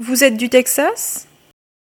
Vous êtes du Texas?